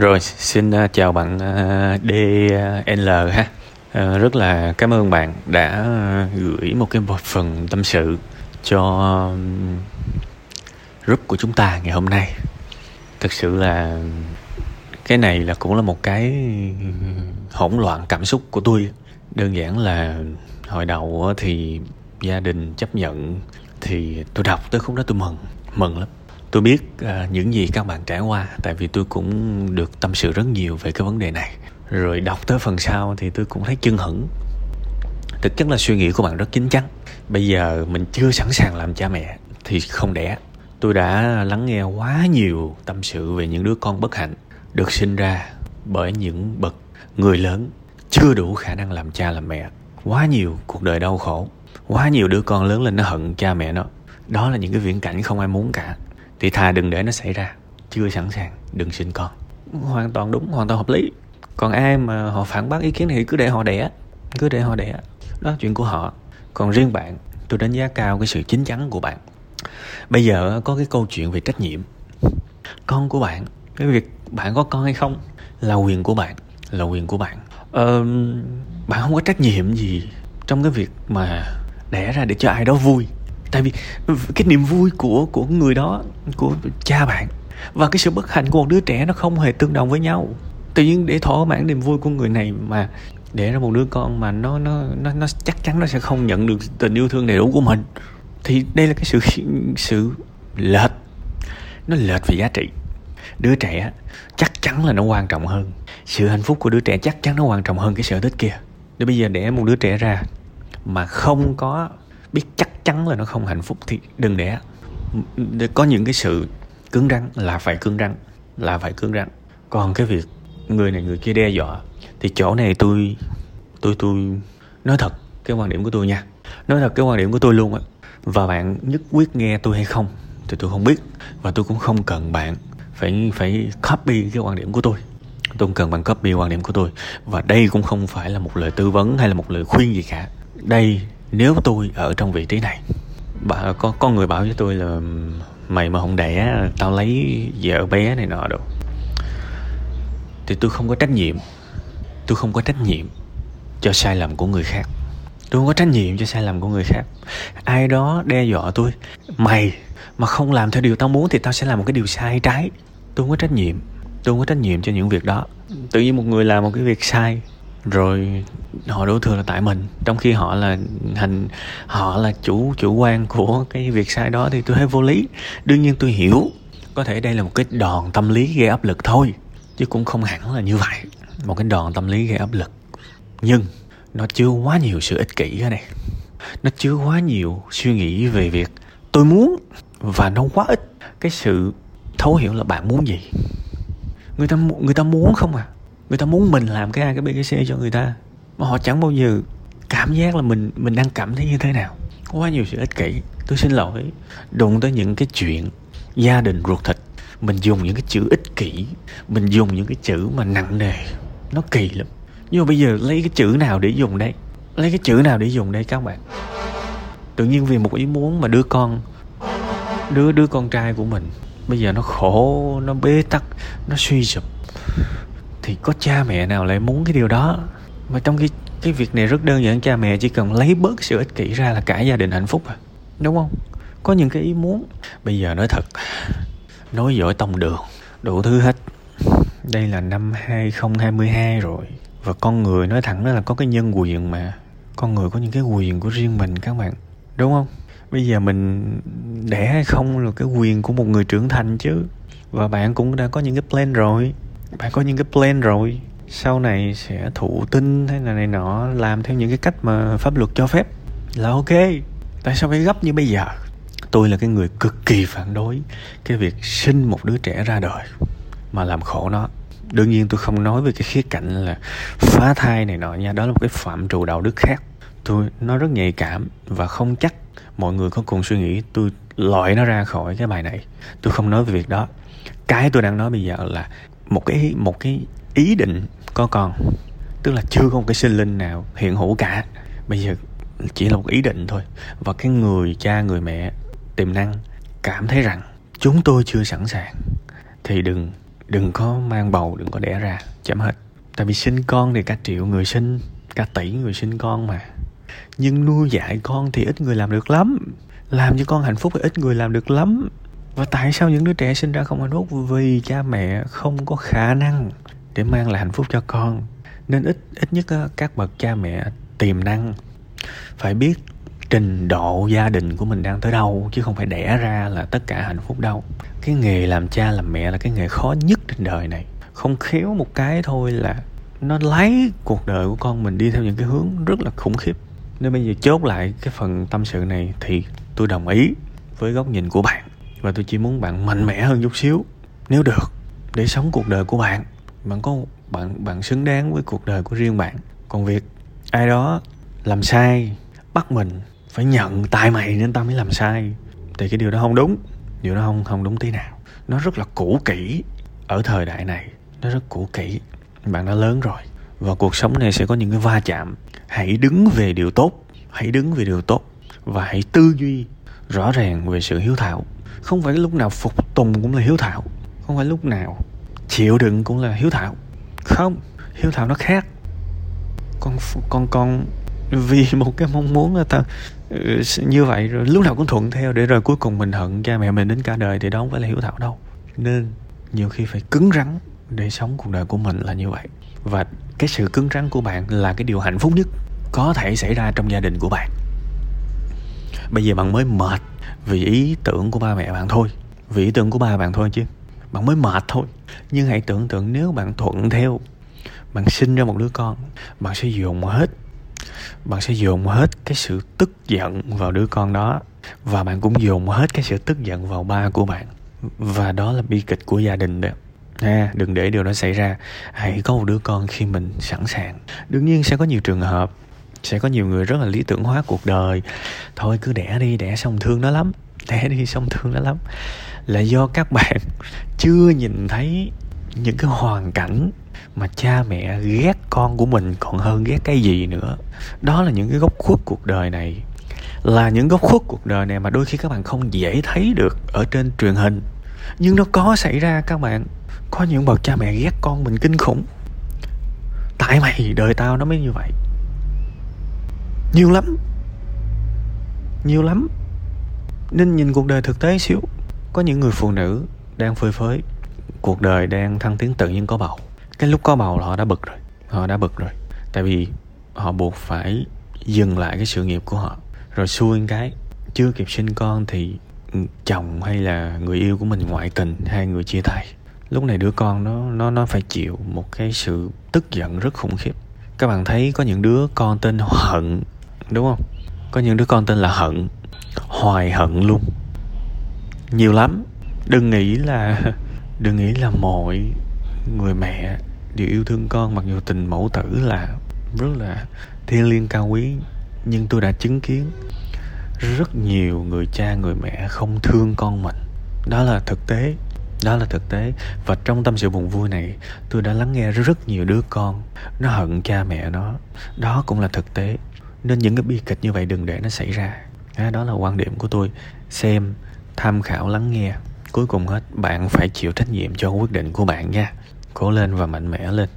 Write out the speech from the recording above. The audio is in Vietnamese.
Rồi, xin à, chào bạn à, DL ha. À, rất là cảm ơn bạn đã gửi một cái một phần tâm sự cho group của chúng ta ngày hôm nay. Thực sự là cái này là cũng là một cái hỗn loạn cảm xúc của tôi. Đơn giản là hồi đầu thì gia đình chấp nhận thì tôi đọc tới khúc đó tôi mừng, mừng lắm tôi biết uh, những gì các bạn trải qua tại vì tôi cũng được tâm sự rất nhiều về cái vấn đề này. Rồi đọc tới phần sau thì tôi cũng thấy chân hững thực chất là suy nghĩ của bạn rất chín chắn. Bây giờ mình chưa sẵn sàng làm cha mẹ thì không đẻ. Tôi đã lắng nghe quá nhiều tâm sự về những đứa con bất hạnh được sinh ra bởi những bậc người lớn chưa đủ khả năng làm cha làm mẹ. Quá nhiều cuộc đời đau khổ quá nhiều đứa con lớn lên nó hận cha mẹ nó. Đó là những cái viễn cảnh không ai muốn cả thì thà đừng để nó xảy ra. Chưa sẵn sàng đừng sinh con. Hoàn toàn đúng hoàn toàn hợp lý. Còn ai mà họ phản bác ý kiến này thì cứ để họ đẻ. Cứ để họ đẻ. Đó là chuyện của họ. Còn riêng bạn tôi đánh giá cao cái sự chín chắn của bạn. Bây giờ có cái câu chuyện về trách nhiệm. Con của bạn cái việc bạn có con hay không là quyền của bạn là quyền của bạn. Ờ, bạn không có trách nhiệm gì trong cái việc mà đẻ ra để cho ai đó vui tại vì cái niềm vui của của người đó, của cha bạn và cái sự bất hạnh của một đứa trẻ nó không hề tương đồng với nhau. Tự nhiên để thỏa mãn niềm vui của người này mà để ra một đứa con mà nó nó nó nó chắc chắn nó sẽ không nhận được tình yêu thương đầy đủ của mình, thì đây là cái sự sự lệch. Nó lệch về giá trị. Đứa trẻ chắc chắn là nó quan trọng hơn. Sự hạnh phúc của đứa trẻ chắc chắn nó quan trọng hơn cái sở thích kia. Để bây giờ để một đứa trẻ ra mà không có biết chắc chắn là nó không hạnh phúc thì đừng đẻ để có những cái sự cứng rắn là phải cứng rắn, là phải cứng rắn. Còn cái việc người này người kia đe dọa thì chỗ này tôi tôi tôi nói thật cái quan điểm của tôi nha. Nói thật cái quan điểm của tôi luôn á. Và bạn nhất quyết nghe tôi hay không thì tôi không biết. Và tôi cũng không cần bạn phải phải copy cái quan điểm của tôi. Tôi không cần bạn copy quan điểm của tôi. Và đây cũng không phải là một lời tư vấn hay là một lời khuyên gì cả. Đây nếu tôi ở trong vị trí này, bà có có người bảo với tôi là ừ, mày mà không đẻ, tao lấy vợ bé này nọ đâu. Thì tôi không có trách nhiệm, tôi không có trách nhiệm cho sai lầm của người khác. Tôi không có trách nhiệm cho sai lầm của người khác. Ai đó đe dọa tôi, mày mà không làm theo điều tao muốn thì tao sẽ làm một cái điều sai trái. Tôi không có trách nhiệm, tôi không có trách nhiệm cho những việc đó. Tự nhiên một người làm một cái việc sai rồi họ đổ thừa là tại mình. Trong khi họ là hành, họ là chủ chủ quan của cái việc sai đó thì tôi thấy vô lý. Đương nhiên tôi hiểu, có thể đây là một cái đòn tâm lý gây áp lực thôi, chứ cũng không hẳn là như vậy. Một cái đòn tâm lý gây áp lực. Nhưng nó chứa quá nhiều sự ích kỷ ở đây. Nó chứa quá nhiều suy nghĩ về việc tôi muốn và nó quá ít. Cái sự thấu hiểu là bạn muốn gì? Người ta người ta muốn không à? Người ta muốn mình làm cái a, cái b, cái c cho người ta, mà họ chẳng bao giờ cảm giác là mình mình đang cảm thấy như thế nào. Quá nhiều sự ích kỷ. Tôi xin lỗi. Đụng tới những cái chuyện gia đình ruột thịt, mình dùng những cái chữ ích kỷ, mình dùng những cái chữ mà nặng nề. Nó kỳ lắm. Nhưng mà bây giờ lấy cái chữ nào để dùng đây? Lấy cái chữ nào để dùng đây các bạn? Tự nhiên vì một ý muốn mà đứa con, đứa đứa con trai của mình, bây giờ nó khổ, nó bế tắc, nó suy sụp thì có cha mẹ nào lại muốn cái điều đó? Mà trong cái cái việc này rất đơn giản, cha mẹ chỉ cần lấy bớt sự ích kỷ ra là cả gia đình hạnh phúc à. Đúng không? Có những cái ý muốn. Bây giờ nói thật, nói giỏi tông đường, đủ thứ hết. Đây là năm 2022 rồi, và con người nói thẳng đó là có cái nhân quyền mà. Con người có những cái quyền của riêng mình các bạn, đúng không? Bây giờ mình đẻ hay không là cái quyền của một người trưởng thành chứ. Và bạn cũng đã có những cái plan rồi bạn có những cái plan rồi. Sau này sẽ thụ tinh hay là này nọ, làm theo những cái cách mà pháp luật cho phép. Là ok. Tại sao phải gấp như bây giờ? Tôi là cái người cực kỳ phản đối cái việc sinh một đứa trẻ ra đời mà làm khổ nó. Đương nhiên tôi không nói về cái khía cạnh là phá thai này nọ nha. Đó là một cái phạm trù đạo đức khác. Tôi, nó rất nhạy cảm và không chắc mọi người có cùng suy nghĩ tôi loại nó ra khỏi cái bài này. Tôi không nói về việc đó. Cái tôi đang nói bây giờ là một cái một cái ý định có con, tức là chưa có một cái sinh linh nào hiện hữu cả. Bây giờ chỉ là một ý định thôi. Và cái người cha, người mẹ tiềm năng cảm thấy rằng chúng tôi chưa sẵn sàng. Thì đừng đừng có mang bầu, đừng có đẻ ra, chấm hết. Tại vì sinh con thì cả triệu người sinh, cả tỷ người sinh con mà. Nhưng nuôi dạy con thì ít người làm được lắm. Làm cho con hạnh phúc thì ít người làm được lắm và tại sao những đứa trẻ sinh ra không hạnh phúc vì cha mẹ không có khả năng để mang lại hạnh phúc cho con. Nên ít ít nhất các bậc cha mẹ tiềm năng phải biết trình độ gia đình của mình đang tới đâu, chứ không phải đẻ ra là tất cả hạnh phúc đâu. Cái nghề làm cha làm mẹ là cái nghề khó nhất trên đời này. Không khéo một cái thôi là nó lấy cuộc đời của con mình đi theo những cái hướng rất là khủng khiếp. Nên bây giờ chốt lại cái phần tâm sự này thì tôi đồng ý với góc nhìn của bạn và tôi chỉ muốn bạn mạnh mẽ hơn chút xíu. Nếu được, để sống cuộc đời của bạn. Bạn có, bạn bạn xứng đáng với cuộc đời của riêng bạn. Còn việc ai đó làm sai, bắt mình, phải nhận tại mày nên tao mới làm sai. Thì cái điều đó không đúng. Điều đó không không đúng tí nào. Nó rất là cũ kỹ ở thời đại này. Nó rất cũ kỹ. Bạn đã lớn rồi. Và cuộc sống này sẽ có những cái va chạm. Hãy đứng về điều tốt. Hãy đứng về điều tốt. Và hãy tư duy rõ ràng về sự hiếu thảo không phải lúc nào phục tùng cũng là hiếu thảo. Không phải lúc nào chịu đựng cũng là hiếu thảo. Không, hiếu thảo nó khác. Con con con vì một cái mong muốn là ta ừ, như vậy rồi lúc nào cũng thuận theo để rồi cuối cùng mình hận cha mẹ mình đến cả đời thì đó không phải là hiếu thảo đâu. Nên nhiều khi phải cứng rắn để sống cuộc đời của mình là như vậy. Và cái sự cứng rắn của bạn là cái điều hạnh phúc nhất có thể xảy ra trong gia đình của bạn bây giờ bạn mới mệt vì ý tưởng của ba mẹ bạn thôi. Vì ý tưởng của ba bạn thôi chứ. Bạn mới mệt thôi. Nhưng hãy tưởng tượng nếu bạn thuận theo bạn sinh ra một đứa con bạn sẽ dùng hết. Bạn sẽ dồn hết cái sự tức giận vào đứa con đó và bạn cũng dồn hết cái sự tức giận vào ba của bạn. Và đó là bi kịch của gia đình đó. À, đừng để điều đó xảy ra. Hãy có một đứa con khi mình sẵn sàng. Đương nhiên sẽ có nhiều trường hợp sẽ có nhiều người rất là lý tưởng hóa cuộc đời. Thôi, cứ đẻ đi, đẻ xong thương nó lắm. Đẻ đi, xong thương nó lắm. Là do các bạn chưa nhìn thấy những cái hoàn cảnh mà cha mẹ ghét con của mình còn hơn ghét cái gì nữa. Đó là những cái góc khuất cuộc đời này. Là những góc khuất cuộc đời này mà đôi khi các bạn không dễ thấy được ở trên truyền hình. Nhưng nó có xảy ra, các bạn. Có những bậc cha mẹ ghét con mình kinh khủng. Tại mày, đời tao nó mới như vậy nhiều lắm. Nhiều lắm. Nên nhìn cuộc đời thực tế xíu. Có những người phụ nữ đang phơi phới. Cuộc đời đang thăng tiến tự nhiên có bầu. Cái lúc có bầu là họ đã bực rồi. Họ đã bực rồi. Tại vì họ buộc phải dừng lại cái sự nghiệp của họ. Rồi xui cái, chưa kịp sinh con thì chồng hay là người yêu của mình ngoại tình, hai người chia tay. Lúc này đứa con nó nó nó phải chịu một cái sự tức giận rất khủng khiếp. Các bạn thấy có những đứa con tên hận đúng không? Có những đứa con tên là hận. Hoài hận luôn. Nhiều lắm. Đừng nghĩ là, đừng nghĩ là mọi người mẹ đều yêu thương con mặc dù tình mẫu tử là rất là thiêng liêng, cao quý. Nhưng tôi đã chứng kiến rất nhiều người cha, người mẹ không thương con mình. Đó là thực tế. Đó là thực tế. Và trong tâm sự buồn vui này, tôi đã lắng nghe rất nhiều đứa con. Nó hận cha mẹ nó. Đó cũng là thực tế nên những cái bi kịch như vậy đừng để nó xảy ra. Đó là quan điểm của tôi. Xem, tham khảo, lắng nghe. Cuối cùng hết, bạn phải chịu trách nhiệm cho quyết định của bạn nha. Cố lên và mạnh mẽ lên.